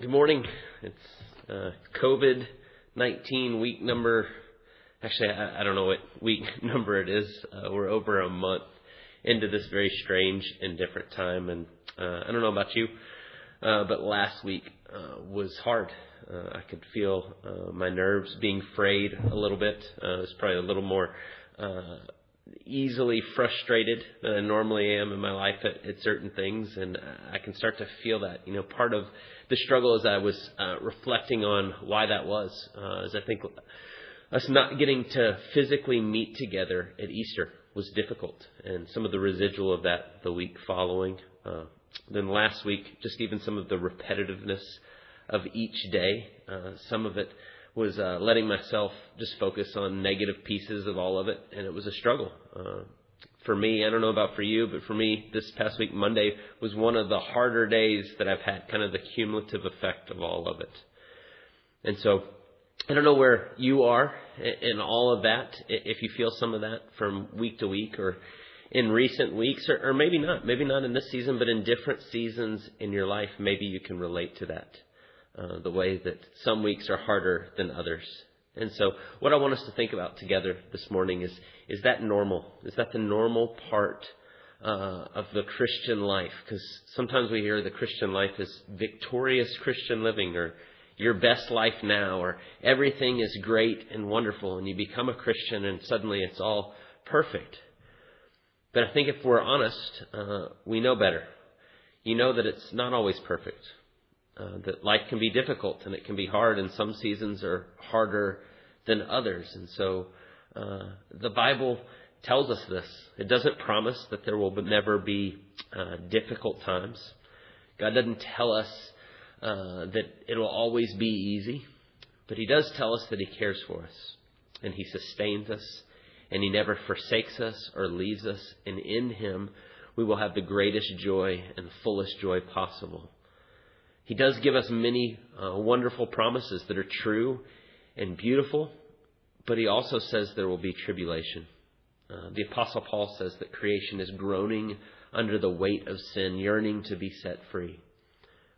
Good morning. It's uh, COVID 19 week number. Actually, I, I, don't know what week number it is. Uh, we're over a month into this very strange and different time. And uh, I don't know about you, uh, but last week uh, was hard. Uh, I could feel my nerves being frayed a little bit. it was probably a little more easily frustrated than I normally am in my life at, at, certain things, and I can start to feel that. You know, part of the struggle as I was uh, reflecting on why that was, uh, is I think us not getting to physically meet together at Easter was difficult, and some of the residual of that the week following. Uh, then last week, just even some of the repetitiveness of each day, uh, some of it was uh, letting myself just focus on negative pieces of all of it, and it was a struggle. Uh, for me, I don't know about for you, but for me, this past week, Monday, was one of the harder days that I've had, kind of the cumulative effect of all of it. And so, I don't know where you are in all of that, if you feel some of that from week to week or in recent weeks, or, or maybe not. Maybe not in this season, but in different seasons in your life, maybe you can relate to that. Uh, the way that some weeks are harder than others. And so, what I want us to think about together this morning is is that normal? Is that the normal part uh, of the Christian life? Because sometimes we hear the Christian life is victorious Christian living or your best life now or everything is great and wonderful and you become a Christian and suddenly it's all perfect. But I think if we're honest, uh, we know better. You know that it's not always perfect uh, that life can be difficult and it can be hard, and some seasons are harder than others. And so uh, the Bible tells us this. It doesn't promise that there will never be uh, difficult times. God doesn't tell us uh, that it will always be easy, but He does tell us that He cares for us and He sustains us and He never forsakes us or leaves us. And in Him, we will have the greatest joy and fullest joy possible. He does give us many uh, wonderful promises that are true and beautiful, but he also says there will be tribulation. Uh, the Apostle Paul says that creation is groaning under the weight of sin, yearning to be set free.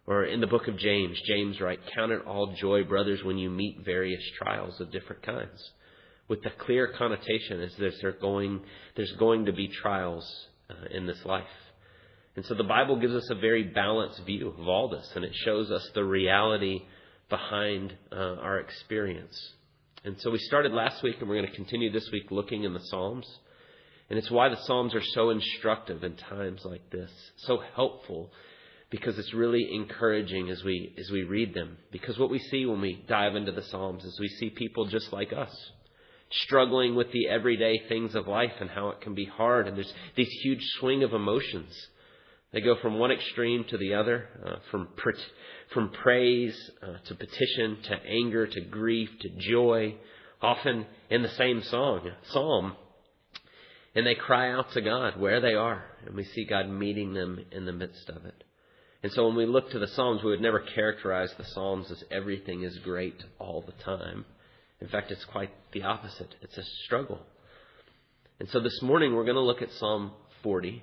Or in the book of James, James writes, Count it all joy, brothers, when you meet various trials of different kinds. With the clear connotation is that there's going, there's going to be trials uh, in this life. And so the Bible gives us a very balanced view of all this, and it shows us the reality behind uh, our experience. And so we started last week, and we're going to continue this week looking in the Psalms. And it's why the Psalms are so instructive in times like this, so helpful, because it's really encouraging as we as we read them. Because what we see when we dive into the Psalms is we see people just like us, struggling with the everyday things of life and how it can be hard, and there's these huge swing of emotions they go from one extreme to the other, uh, from from praise uh, to petition to anger to grief to joy, often in the same song psalm. And they cry out to God where they are, and we see God meeting them in the midst of it. And so when we look to the Psalms, we would never characterize the Psalms as everything is great all the time. In fact, it's quite the opposite. It's a struggle. And so this morning we're going to look at Psalm 40.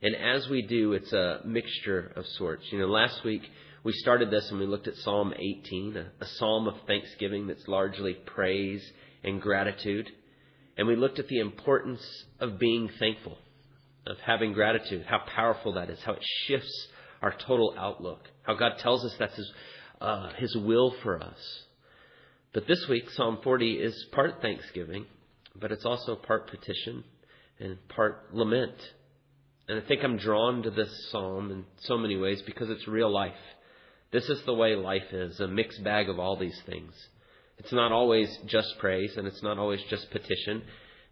And as we do, it's a mixture of sorts. You know, last week we started this and we looked at Psalm 18, a, a psalm of thanksgiving that's largely praise and gratitude. And we looked at the importance of being thankful, of having gratitude, how powerful that is, how it shifts our total outlook, how God tells us that's His, uh, His will for us. But this week, Psalm 40 is part thanksgiving, but it's also part petition and part lament. And I think I'm drawn to this psalm in so many ways because it's real life. This is the way life is a mixed bag of all these things. It's not always just praise, and it's not always just petition,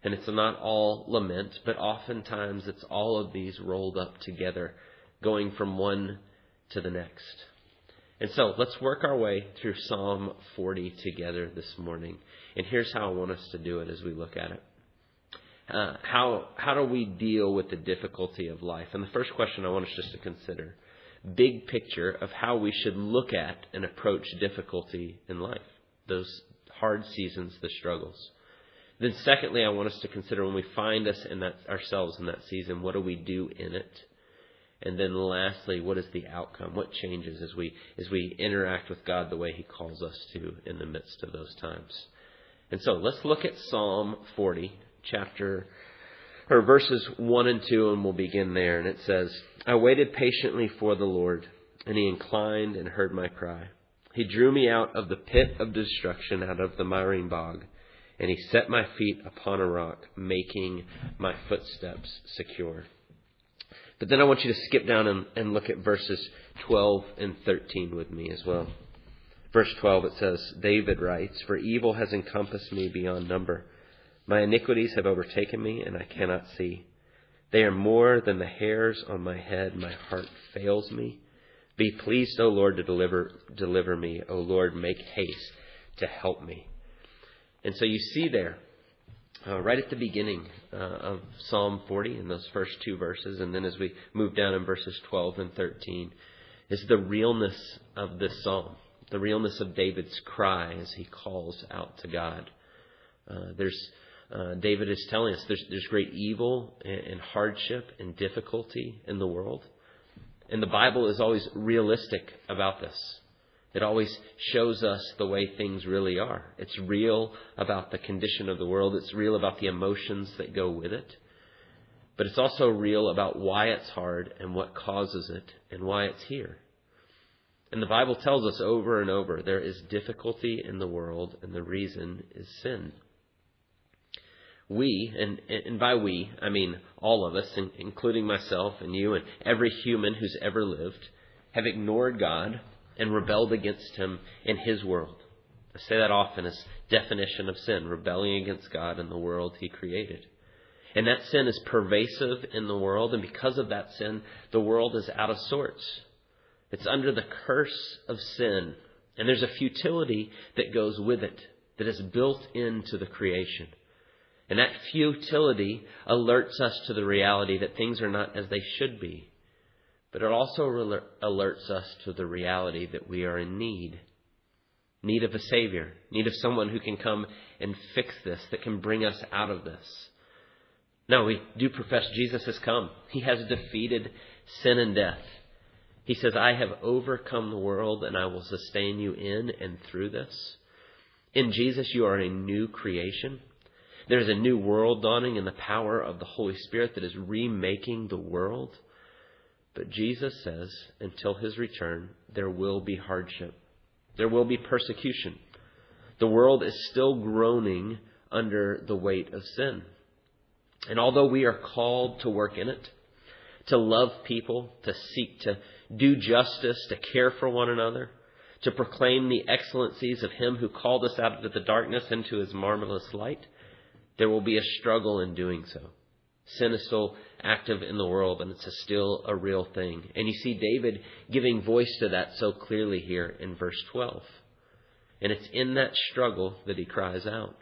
and it's not all lament, but oftentimes it's all of these rolled up together, going from one to the next. And so let's work our way through Psalm 40 together this morning. And here's how I want us to do it as we look at it uh, how how do we deal with the difficulty of life? And the first question I want us just to consider, big picture of how we should look at and approach difficulty in life, those hard seasons, the struggles. Then secondly, I want us to consider when we find us in that ourselves in that season, what do we do in it? And then lastly, what is the outcome? What changes as we as we interact with God the way he calls us to in the midst of those times? And so let's look at Psalm 40, chapter or verses 1 and 2 and we'll begin there and it says, I waited patiently for the Lord, and he inclined and heard my cry. He drew me out of the pit of destruction, out of the miry bog, and he set my feet upon a rock, making my footsteps secure. But then I want you to skip down and, and look at verses 12 and 13 with me as well. Verse 12 it says, David writes, For evil has encompassed me beyond number. My iniquities have overtaken me, and I cannot see. They are more than the hairs on my head. My heart fails me. Be pleased, O Lord, to deliver, deliver me. O Lord, make haste to help me. And so you see there, uh, right at the beginning uh, of Psalm 40 in those first two verses, and then as we move down in verses 12 and 13, is the realness of this psalm, the realness of David's cry as he calls out to God. Uh, there's uh, David is telling us there's, there's great evil and, and hardship and difficulty in the world. And the Bible is always realistic about this. It always shows us the way things really are. It's real about the condition of the world. It's real about the emotions that go with it. But it's also real about why it's hard and what causes it and why it's here. And the Bible tells us over and over there is difficulty in the world, and the reason is sin we, and, and by we, I mean all of us, including myself and you and every human who's ever lived, have ignored God and rebelled against Him in His world. I say that often as definition of sin, rebelling against God and the world He created. And that sin is pervasive in the world, and because of that sin, the world is out of sorts. It's under the curse of sin, and there's a futility that goes with it that is built into the creation. And that futility alerts us to the reality that things are not as they should be. But it also alerts us to the reality that we are in need. Need of a Savior. Need of someone who can come and fix this, that can bring us out of this. Now, we do profess Jesus has come. He has defeated sin and death. He says, I have overcome the world and I will sustain you in and through this. In Jesus, you are a new creation. There's a new world dawning in the power of the Holy Spirit that is remaking the world. But Jesus says, until his return, there will be hardship. There will be persecution. The world is still groaning under the weight of sin. And although we are called to work in it, to love people, to seek to do justice, to care for one another, to proclaim the excellencies of Him who called us out of the darkness into His marvelous light, there will be a struggle in doing so. Sin is still active in the world and it's a still a real thing. And you see David giving voice to that so clearly here in verse 12. And it's in that struggle that he cries out.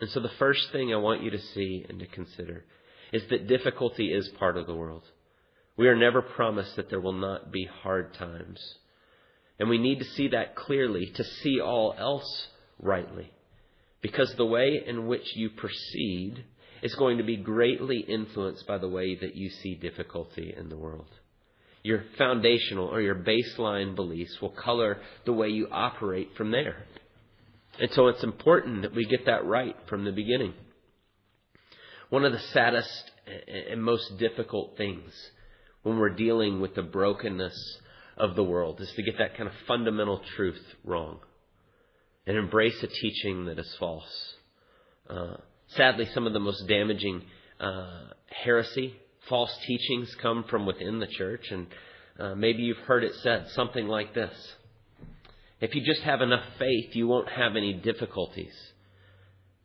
And so the first thing I want you to see and to consider is that difficulty is part of the world. We are never promised that there will not be hard times. And we need to see that clearly to see all else rightly. Because the way in which you proceed is going to be greatly influenced by the way that you see difficulty in the world. Your foundational or your baseline beliefs will color the way you operate from there. And so it's important that we get that right from the beginning. One of the saddest and most difficult things when we're dealing with the brokenness of the world is to get that kind of fundamental truth wrong and embrace a teaching that is false. Uh, sadly, some of the most damaging uh, heresy, false teachings come from within the church, and uh, maybe you've heard it said something like this If you just have enough faith, you won't have any difficulties.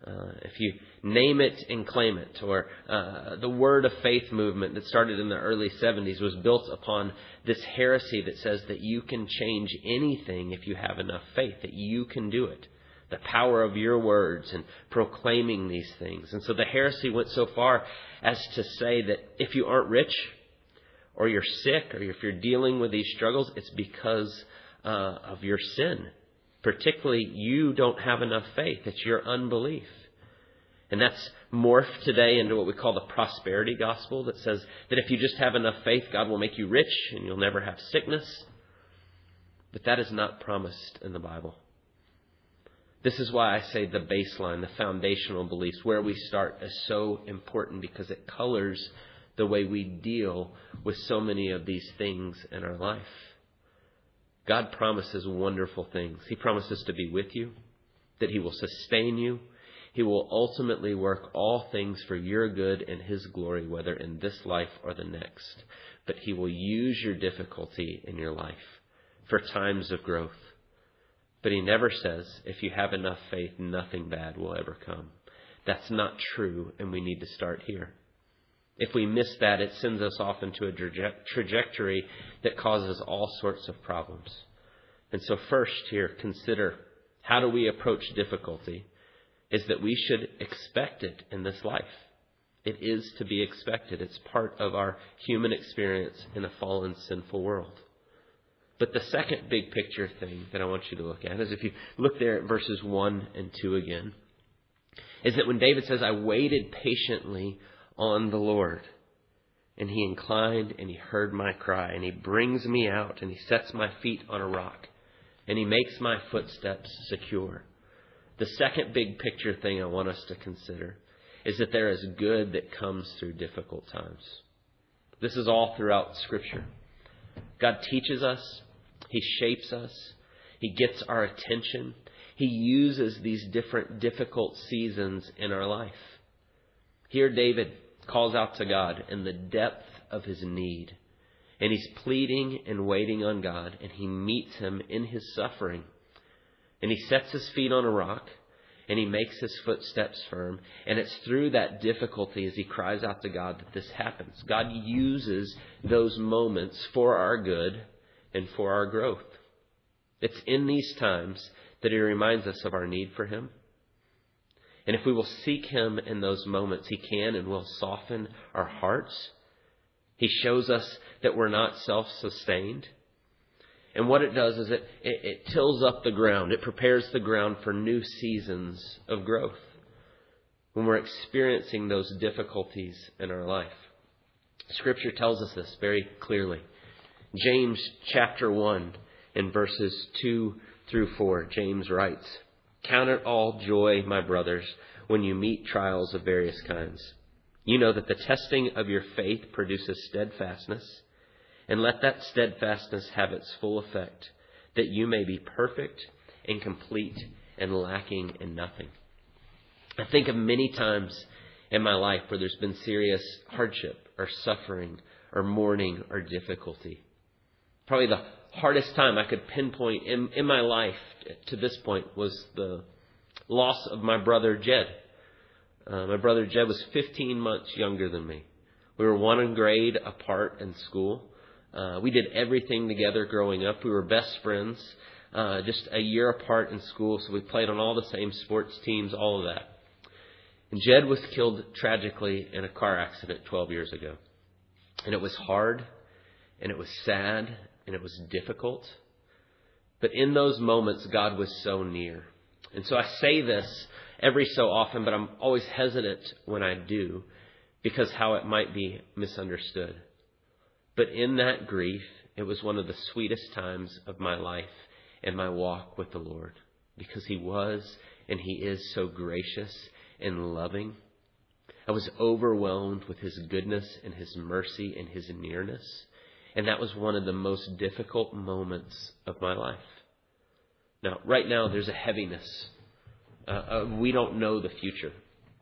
Uh, if you name it and claim it, or uh, the word of faith movement that started in the early 70s was built upon this heresy that says that you can change anything if you have enough faith, that you can do it. The power of your words and proclaiming these things. And so the heresy went so far as to say that if you aren't rich, or you're sick, or if you're dealing with these struggles, it's because uh, of your sin particularly you don't have enough faith. It's your unbelief. And that's morphed today into what we call the prosperity gospel that says that if you just have enough faith, God will make you rich and you'll never have sickness. But that is not promised in the Bible. This is why I say the baseline, the foundational beliefs, where we start, is so important because it colors the way we deal with so many of these things in our life. God promises wonderful things. He promises to be with you, that He will sustain you. He will ultimately work all things for your good and His glory, whether in this life or the next. But He will use your difficulty in your life for times of growth. But He never says, if you have enough faith, nothing bad will ever come. That's not true, and we need to start here. If we miss that, it sends us off into a trajectory that causes all sorts of problems. And so, first, here, consider how do we approach difficulty? Is that we should expect it in this life. It is to be expected. It's part of our human experience in a fallen, sinful world. But the second big picture thing that I want you to look at is if you look there at verses 1 and 2 again, is that when David says, I waited patiently on the Lord. And he inclined and he heard my cry, and he brings me out, and he sets my feet on a rock, and he makes my footsteps secure. The second big picture thing I want us to consider is that there is good that comes through difficult times. This is all throughout Scripture. God teaches us, He shapes us, He gets our attention, He uses these different difficult seasons in our life. Here, David calls out to God in the depth of his need. And he's pleading and waiting on God, and he meets him in his suffering. And he sets his feet on a rock, and he makes his footsteps firm. And it's through that difficulty as he cries out to God that this happens. God uses those moments for our good and for our growth. It's in these times that he reminds us of our need for him and if we will seek Him in those moments, He can and will soften our hearts. He shows us that we're not self sustained. And what it does is it, it, it, tills up the ground, it prepares the ground for new seasons of growth when we're experiencing those difficulties in our life. Scripture tells us this very clearly. James chapter 1 in verses 2 through 4, James writes, Count it all joy, my brothers, when you meet trials of various kinds. You know that the testing of your faith produces steadfastness, and let that steadfastness have its full effect, that you may be perfect and complete and lacking in nothing. I think of many times in my life where there's been serious hardship or suffering or mourning or difficulty. Probably the hardest time I could pinpoint in, in my life to this point was the loss of my brother Jed. Uh, my brother Jed was 15 months younger than me. We were one grade apart in school. Uh, we did everything together growing up. We were best friends, uh, just a year apart in school, so we played on all the same sports teams, all of that. And Jed was killed tragically in a car accident 12 years ago. And it was hard, and it was sad, and it was difficult. But in those moments, God was so near. And so I say this every so often, but I'm always hesitant when I do because how it might be misunderstood. But in that grief, it was one of the sweetest times of my life and my walk with the Lord because He was and He is so gracious and loving. I was overwhelmed with His goodness and His mercy and His nearness. And that was one of the most difficult moments of my life. Now, right now, there's a heaviness. Uh, uh, we don't know the future.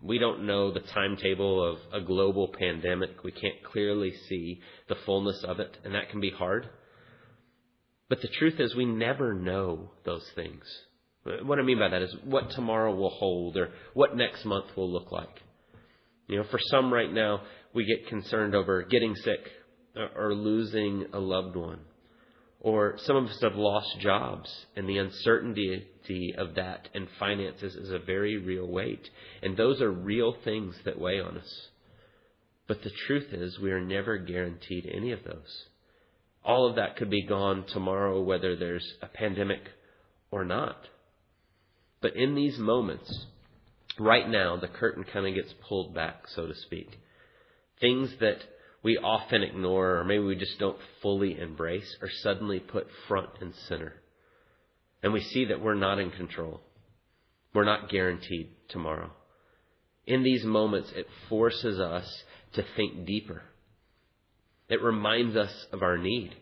We don't know the timetable of a global pandemic. We can't clearly see the fullness of it, and that can be hard. But the truth is, we never know those things. What I mean by that is what tomorrow will hold or what next month will look like. You know, for some right now, we get concerned over getting sick Uh, or losing a loved one. Or some of us have lost jobs, and the uncertainty of that and finances is a very real weight. And those are real things that weigh on us. But the truth is, we are never guaranteed any of those. All of that could be gone tomorrow, whether there's a pandemic or not. But in these moments, right now the curtain kind of gets pulled back, so to speak. Things that we often ignore or maybe we just don't fully embrace or suddenly put front and center. And we see that we're not in control. We're not guaranteed tomorrow. In these moments, it forces us to think deeper. It reminds us of our need.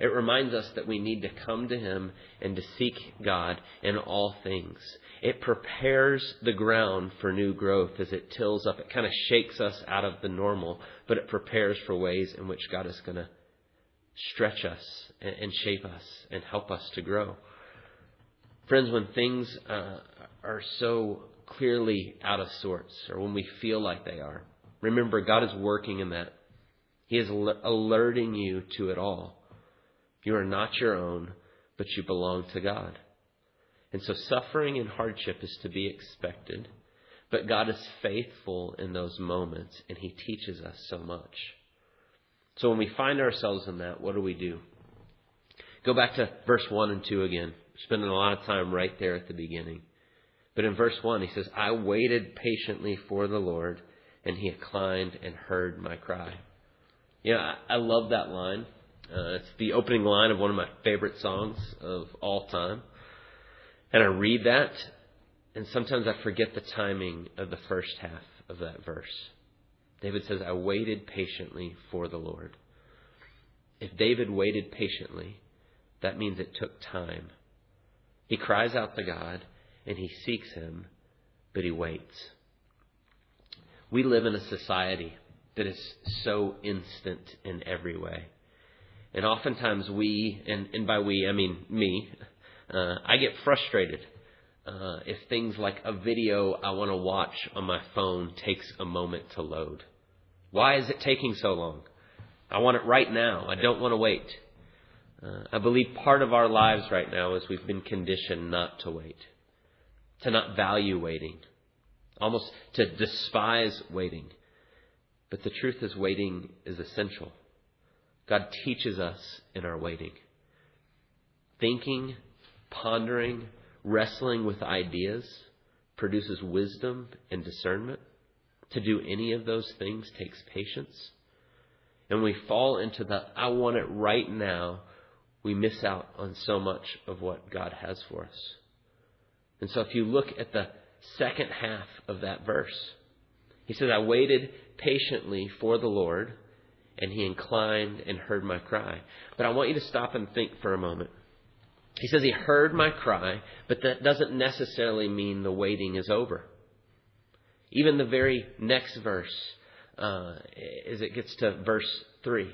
It reminds us that we need to come to Him and to seek God in all things. It prepares the ground for new growth as it tills up. It kind of shakes us out of the normal, but it prepares for ways in which God is going to stretch us and shape us and help us to grow. Friends, when things uh, are so clearly out of sorts, or when we feel like they are, remember God is working in that. He is alerting you to it all. You are not your own, but you belong to God. And so suffering and hardship is to be expected, but God is faithful in those moments, and He teaches us so much. So when we find ourselves in that, what do we do? Go back to verse 1 and 2 again. spending a lot of time right there at the beginning. But in verse 1, he says, I waited patiently for the Lord, and he inclined and heard my cry. Yeah, I love that line. Uh, it's the opening line of one of my favorite songs of all time. And I read that, and sometimes I forget the timing of the first half of that verse. David says, I waited patiently for the Lord. If David waited patiently, that means it took time. He cries out to God, and he seeks him, but he waits. We live in a society that is so instant in every way. And oftentimes we, and, and by we I mean me, uh, I get frustrated uh, if things like a video I want to watch on my phone takes a moment to load. Why is it taking so long? I want it right now. I don't want to wait. Uh, I believe part of our lives right now is we've been conditioned not to wait, to not value waiting, almost to despise waiting. But the truth is, waiting is essential. God teaches us in our waiting. Thinking, pondering, wrestling with ideas produces wisdom and discernment. To do any of those things takes patience. And we fall into the I want it right now, we miss out on so much of what God has for us. And so if you look at the second half of that verse, he says, I waited patiently for the Lord and he inclined and heard my cry. But I want you to stop and think for a moment. He says he heard my cry, but that doesn't necessarily mean the waiting is over. Even the very next verse, uh, as it gets to verse 3,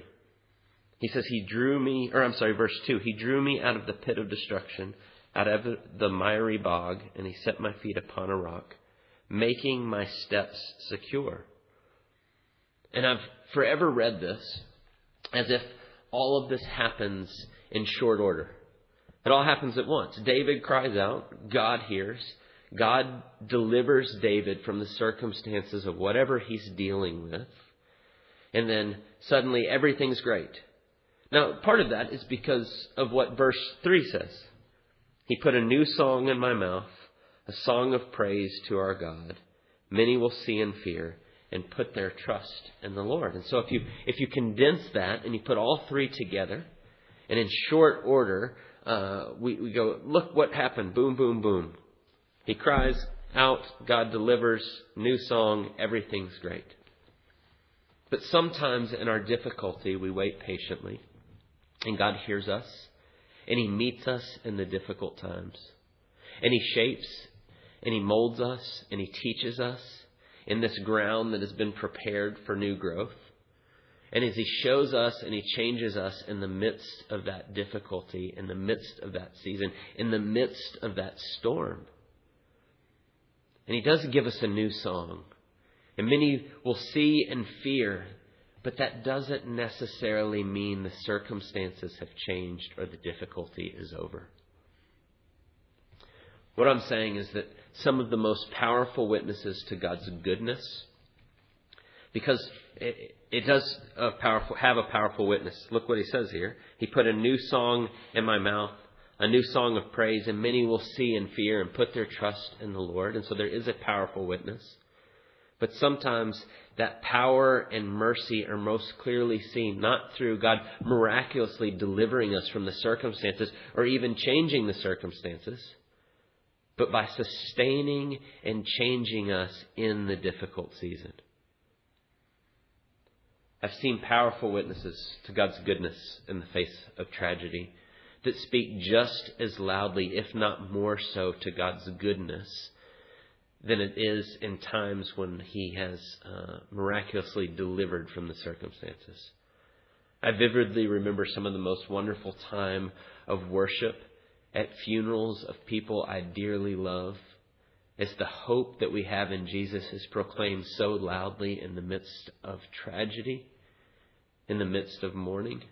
he says, He drew me, or I'm sorry, verse 2, He drew me out of the pit of destruction, out of the miry bog, and He set my feet upon a rock, making my steps secure. And I've forever read this as if all of this happens in short order. It all happens at once. David cries out, God hears. God delivers David from the circumstances of whatever he's dealing with. And then suddenly everything's great. Now, part of that is because of what verse 3 says. He put a new song in my mouth, a song of praise to our God. Many will see and fear and put their trust in the Lord. And so if you if you condense that and you put all three together, and in short order, uh, we, we go, look what happened. Boom, boom, boom. He cries out, God delivers, new song, everything's great. But sometimes in our difficulty, we wait patiently, and God hears us, and He meets us in the difficult times. And He shapes, and He molds us, and He teaches us, in this ground that has been prepared for new growth. And as He shows us and He changes us in the midst of that difficulty, in the midst of that season, in the midst of that storm. And He does give us a new song. And many will see and fear, but that doesn't necessarily mean the circumstances have changed or the difficulty is over. What I'm saying is that some of the most powerful witnesses to God's goodness, because it, it does a powerful, have a powerful witness. Look what he says here. He put a new song in my mouth, a new song of praise, and many will see and fear and put their trust in the Lord. And so there is a powerful witness. But sometimes that power and mercy are most clearly seen not through God miraculously delivering us from the circumstances or even changing the circumstances, but by sustaining and changing us in the difficult season. I've seen powerful witnesses to God's goodness in the face of tragedy that speak just as loudly, if not more so, to God's goodness than it is in times when He has uh, miraculously delivered from the circumstances. I vividly remember some of the most wonderful time of worship at funerals of people I dearly love as the hope that we have in Jesus is proclaimed so loudly in the midst of tragedy, in the midst of mourning.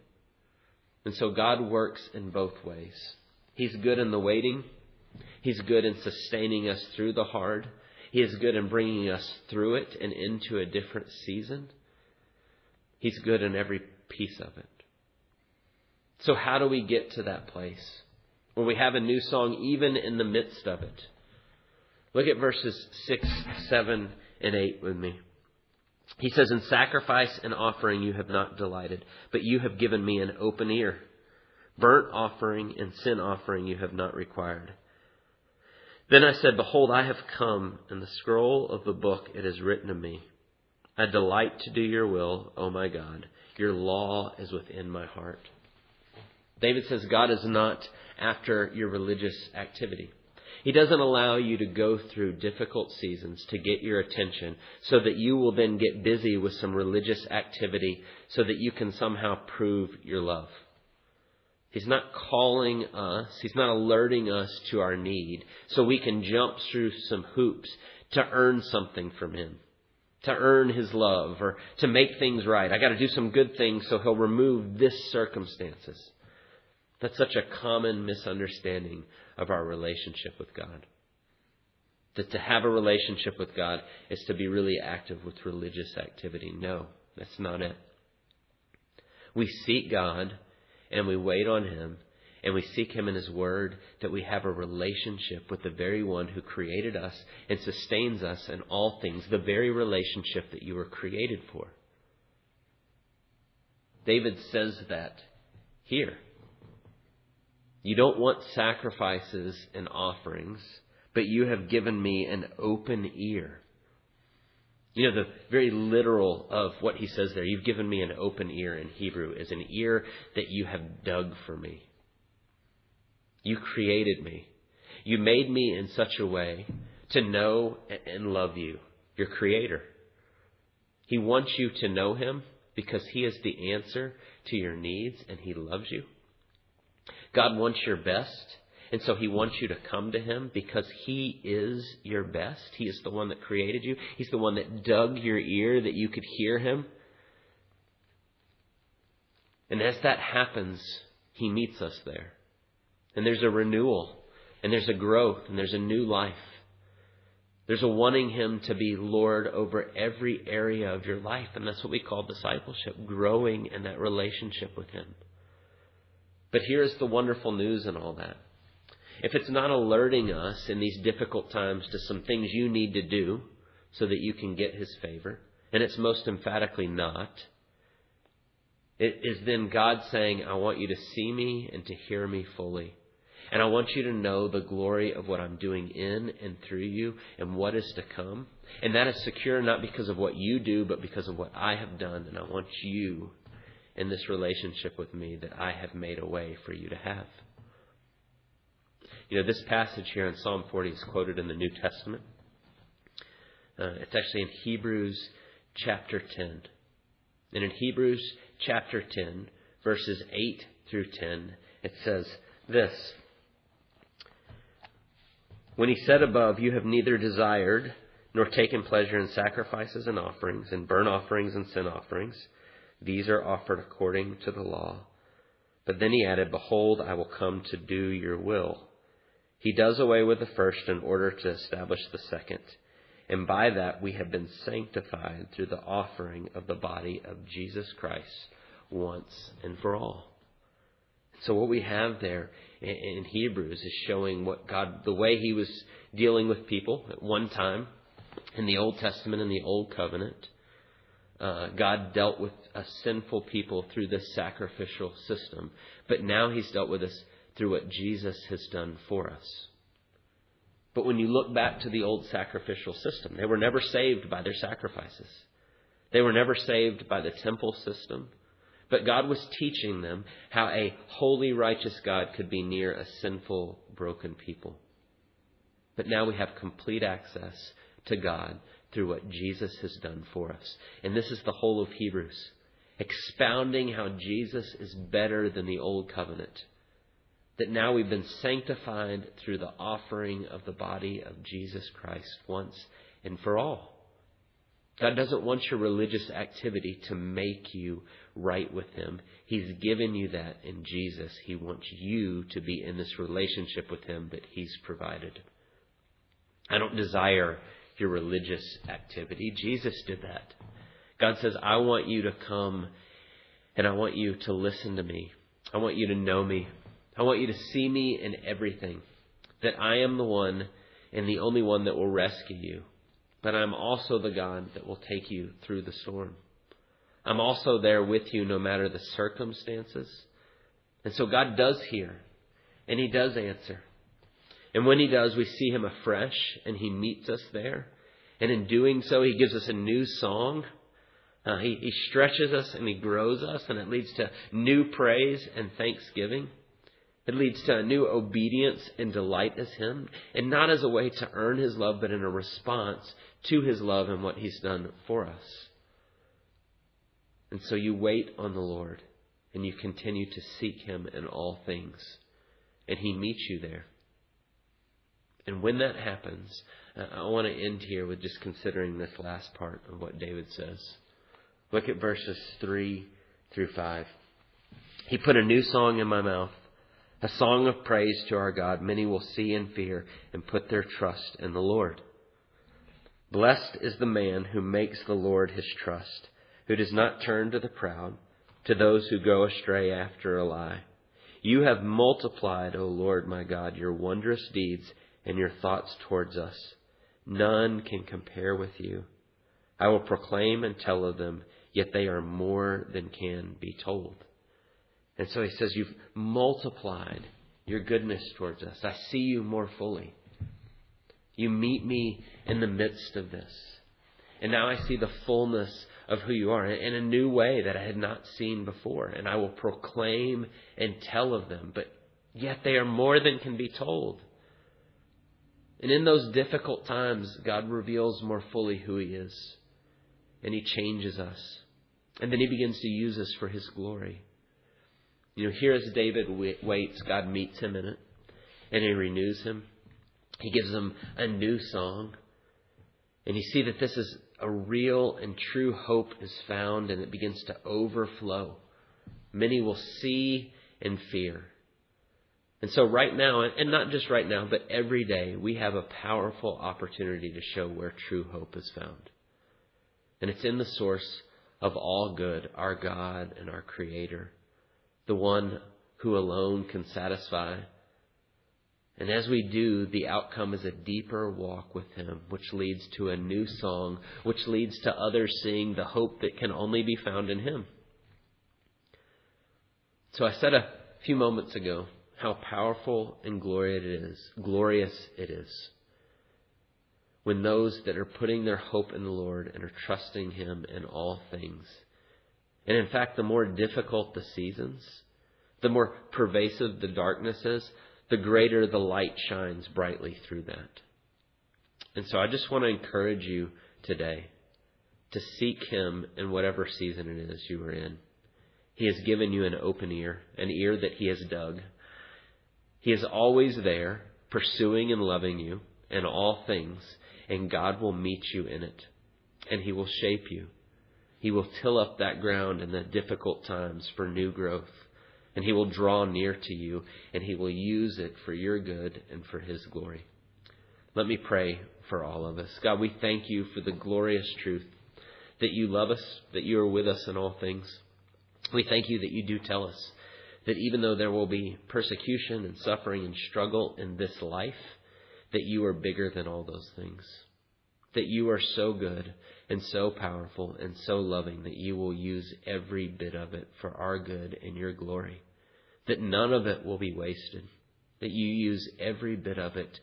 And so God works in both ways. He's good in the waiting. He's good in sustaining us through the hard. He is good in bringing us through it and into a different season. He's good in every piece of it. So how do we get to that place where we have a new song even in the midst of it? Look at verses 6, 7, and 8 with me. He says, In sacrifice and offering you have not delighted, but you have given me an open ear. Burnt offering and sin offering you have not required. Then I said, Behold, I have come, and the scroll of the book it is written of me. I delight to do your will, O my God. Your law is within my heart. David says God is not after your religious activity. He doesn't allow you to go through difficult seasons to get your attention so that you will then get busy with some religious activity so that you can somehow prove your love. He's not calling us, He's not alerting us to our need so we can jump through some hoops to earn something from Him, to earn His love, or to make things right. I got to do some good things so He'll remove this circumstances. That's such a common misunderstanding of our relationship with God. That to have a relationship with God is to be really active with religious activity. No, that's not it. We seek God and we wait on Him and we seek Him in His Word, that we have a relationship with the very one who created us and sustains us in all things, the very relationship that you were created for. David says that here. You don't want sacrifices and offerings, but you have given me an open ear. You know, the very literal of what he says there, you've given me an open ear in Hebrew, is an ear that you have dug for me. You created me. You made me in such a way to know and love you, your creator. He wants you to know him because he is the answer to your needs and he loves you. God wants your best. And so he wants you to come to him because he is your best. He is the one that created you. He's the one that dug your ear that you could hear him. And as that happens, he meets us there. And there's a renewal, and there's a growth, and there's a new life. There's a wanting him to be Lord over every area of your life. And that's what we call discipleship, growing in that relationship with him. But here's the wonderful news in all that. If it's not alerting us in these difficult times to some things you need to do so that you can get His favor, and it's most emphatically not, it is then God saying, I want you to see me and to hear me fully. And I want you to know the glory of what I'm doing in and through you and what is to come. And that is secure not because of what you do, but because of what I have done. And I want you in this relationship with me that I have made a way for you to have. You know, this passage here in Psalm 40 is quoted in the New Testament. Uh, it's actually in Hebrews chapter 10. And in Hebrews chapter 10, verses 8 through 10, it says this When he said above, You have neither desired nor taken pleasure in sacrifices and offerings, and burnt offerings and sin offerings, these are offered according to the law. But then he added, Behold, I will come to do your will. He does away with the first in order to establish the second. And by that we have been sanctified through the offering of the body of Jesus Christ once and for all. So what we have there in Hebrews is showing what God, the way He was dealing with people at one time in the Old Testament and the Old Covenant. Uh, God dealt with a sinful people through this sacrificial system, but now He's dealt with us through what Jesus has done for us. But when you look back to the old sacrificial system, they were never saved by their sacrifices. They were never saved by the temple system. But God was teaching them how a holy, righteous God could be near a sinful, broken people. But now we have complete access to God through what Jesus has done for us. And this is the whole of Hebrews, expounding how Jesus is better than the old covenant. That now we've been sanctified through the offering of the body of Jesus Christ once and for all. God doesn't want your religious activity to make you right with Him. He's given you that in Jesus. He wants you to be in this relationship with Him that He's provided. I don't desire your religious activity. Jesus did that. God says, I want you to come and I want you to listen to me. I want you to know me. I want you to see me in everything. That I am the one and the only one that will rescue you but I'm also the God that will take you through the storm. I'm also there with you no matter the circumstances. And so God does hear, and He does answer. And when He does, we see Him afresh, and He meets us there. And in doing so, He gives us a new song. Uh, he, he stretches us and He grows us, and it leads to new praise and thanksgiving. It leads to a new obedience and delight as Him, and not as a way to earn His love, but in a response to His love and what He's done for us. And so you wait on the Lord, and you continue to seek Him in all things, and He meets you there. And when that happens, I want to end here with just considering this last part of what David says. Look at verses 3 through 5. He put a new song in my mouth a song of praise to our God. Many will see and fear and put their trust in the Lord. Blessed is the man who makes the Lord his trust, who does not turn to the proud, to those who go astray after a lie. You have multiplied, O Lord my God, your wondrous deeds and your thoughts towards us. None can compare with you. I will proclaim and tell of them, yet they are more than can be told. And so he says, You've multiplied your goodness towards us. I see you more fully. You meet me in the midst of this. And now I see the fullness of who you are in a new way that I had not seen before. And I will proclaim and tell of them. But yet they are more than can be told. And in those difficult times, God reveals more fully who He is. And He changes us. And then He begins to use us for His glory. You know, here as David waits, God meets him in it, and he renews him. He gives him a new song. And you see that this is a real and true hope is found, and it begins to overflow. Many will see and fear. And so, right now, and not just right now, but every day, we have a powerful opportunity to show where true hope is found. And it's in the source of all good, our God and our Creator the one who alone can satisfy. And as we do, the outcome is a deeper walk with Him, which leads to a new song, which leads to others seeing the hope that can only be found in Him. So I said a few moments ago how powerful and glorious it is, glorious it is when those that are putting their hope in the Lord and are trusting Him in all things and in fact, the more difficult the seasons, the more pervasive the darkness is, the greater the light shines brightly through that. And so I just want to encourage you today to seek Him in whatever season it is you are in. He has given you an open ear, an ear that He has dug. He is always there, pursuing and loving you in all things, and God will meet you in it, and He will shape you. He will till up that ground in the difficult times for new growth. And He will draw near to you, and He will use it for your good and for His glory. Let me pray for all of us. God, we thank you for the glorious truth that you love us, that you are with us in all things. We thank you that you do tell us that even though there will be persecution and suffering and struggle in this life, that you are bigger than all those things. That you are so good and so powerful and so loving that you will use every bit of it for our good and your glory. That none of it will be wasted. That you use every bit of it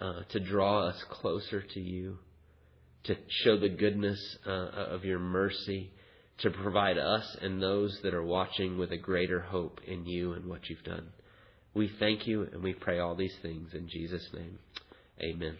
uh, to draw us closer to you, to show the goodness uh, of your mercy, to provide us and those that are watching with a greater hope in you and what you've done. We thank you and we pray all these things in Jesus' name. Amen.